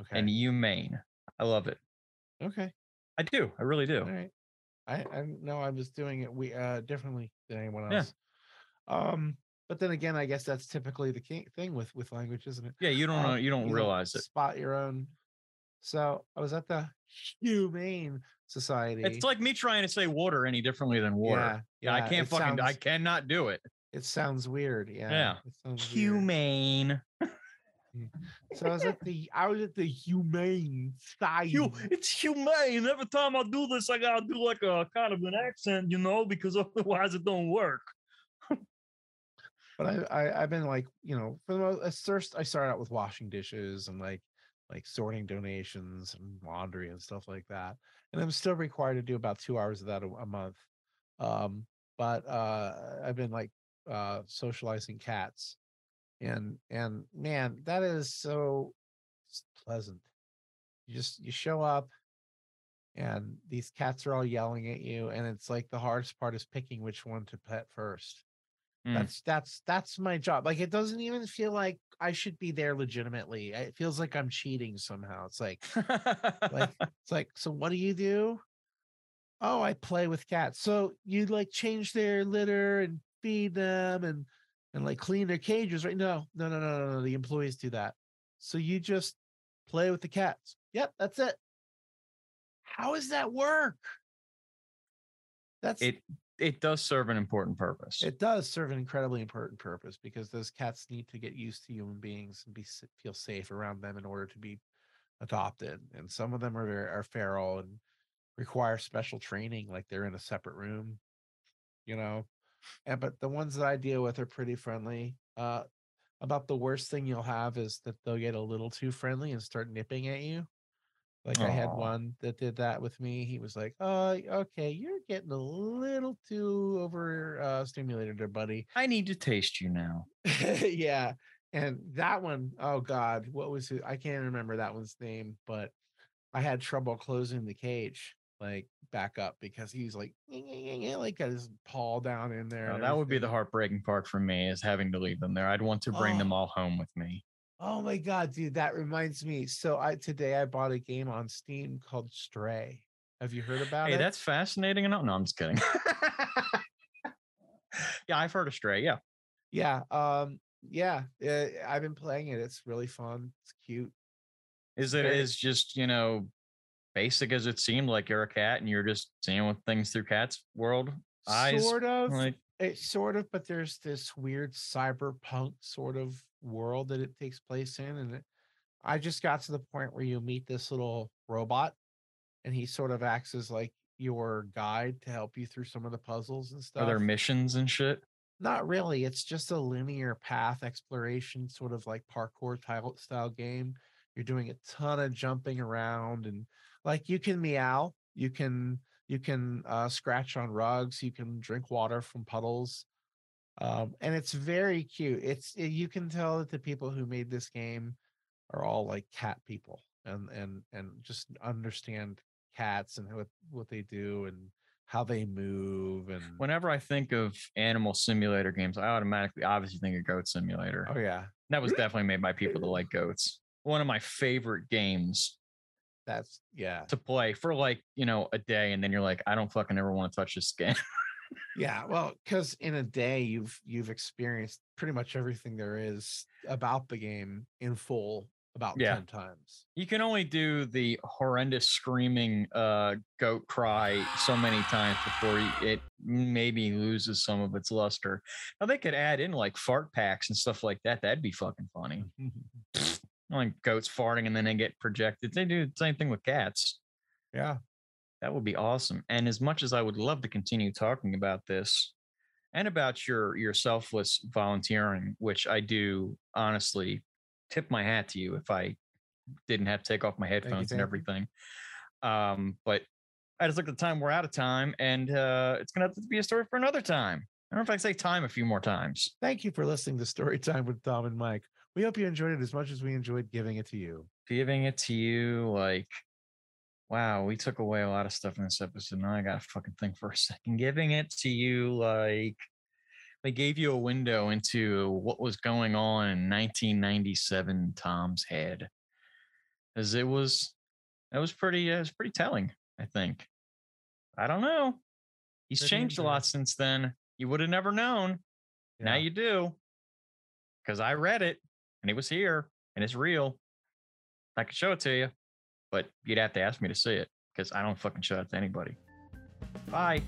okay and humane. I love it. okay I do. I really do. All right. I I know I was doing it we uh differently than anyone Yeah. else. Um, but then again, I guess that's typically the thing with with language, isn't it? Yeah, you don't Um, know. You don't realize it. Spot your own. So I was at the Humane Society. It's like me trying to say water any differently than water. Yeah, yeah, I can't fucking. I cannot do it. It sounds weird. Yeah. Yeah. Sounds. Humane. So I was at the I was at the Humane. Hu- it's humane. Every time I do this, I gotta do like a kind of an accent, you know, because otherwise it don't work. But I, I I've been like you know for the most first I started out with washing dishes and like like sorting donations and laundry and stuff like that, and I'm still required to do about two hours of that a, a month. Um, but uh, I've been like uh, socializing cats, and and man, that is so pleasant. You just you show up. And these cats are all yelling at you, and it's like the hardest part is picking which one to pet first Mm. that's that's that's my job like it doesn't even feel like i should be there legitimately it feels like i'm cheating somehow it's like like it's like so what do you do? Oh i play with cats. So you like change their litter and feed them and and like clean their cages right? No no no no no, no the employees do that. So you just play with the cats. Yep that's it. How does that work? That's it it does serve an important purpose. It does serve an incredibly important purpose because those cats need to get used to human beings and be feel safe around them in order to be adopted. And some of them are very- are feral and require special training, like they're in a separate room, you know. And but the ones that I deal with are pretty friendly. Uh, about the worst thing you'll have is that they'll get a little too friendly and start nipping at you. Like I had Aw. one that did that with me. He was like, "Oh, okay, you're getting a little too over uh, stimulated, there, buddy." I need to taste you now. yeah, and that one, oh god, what was it? I can't remember that one's name, but I had trouble closing the cage, like back up because he was like, like got his paw down in there. Uh, that would be the heartbreaking part for me is having to leave them there. I'd want to bring them Oh. all home with me. Oh my god, dude, that reminds me. So I today I bought a game on Steam called Stray. Have you heard about Hey, it? Hey, that's fascinating No, No, I'm just kidding. yeah, I've heard of Stray. Yeah. yeah, um, yeah. uh, I've been playing it. It's really fun. It's cute. Is it Very- is just, you know, basic as it seemed like you're a cat and you're just seeing with things through cats world eyes. Sort of. Like It sort of, but there's this weird cyberpunk sort of world that it takes place in, and it, I just got to the point where you meet this little robot, and he sort of acts as like your guide to help you through some of the puzzles and stuff. are there missions and shit? Not really. It's just a linear path exploration, sort of like parkour tile style game. You're doing a ton of jumping around, and like you can meow, you can you can uh, scratch on rugs, you can drink water from puddles, um, and it's very cute. It's eh, you can tell that the people who made this game are all like cat people, and and and just understand cats and what what they do and how they move and Whenever I think of animal simulator games, I automatically obviously think of Goat Simulator. oh yeah, That was definitely made by people that like goats. One of my favorite games that's yeah. to play for like, you know, a day. And then you're like, I don't fucking ever want to touch this game. Yeah, well, because in a day you've you've experienced pretty much everything there is about the game in full about Yeah. ten times. you can only do the horrendous screaming uh goat cry so many times before it maybe loses some of its luster. Now they could add in like fart packs and stuff like that. That'd be fucking funny. Like goats farting and then they get projected. They do the same thing with cats. yeah, That would be awesome. And as much as I would love to continue talking about this and about your your selfless volunteering, which I do honestly tip my hat to you if I didn't have to take off my headphones and everything. Um, but I just looked at the time, we're out of time, and uh it's gonna have to be a story for another time. I don't know if I say time a few more times. Thank you for listening to Story Time with Tom and Mike. We hope you enjoyed it as much as we enjoyed giving it to you. Giving it to you, like wow, we took away a lot of stuff in this episode. Now I gotta fucking think for a second. Giving it to you, like they gave you a window into what was going on in 1997 Tom's head, as it was. That was pretty. Uh, it was pretty telling. I think. I don't know. He's changed a lot since then. You would have never known. Now you do. Because I read it and it was here and it's real. I could show it to you, but you'd have to ask me to see it because I don't fucking show it to anybody. Bye.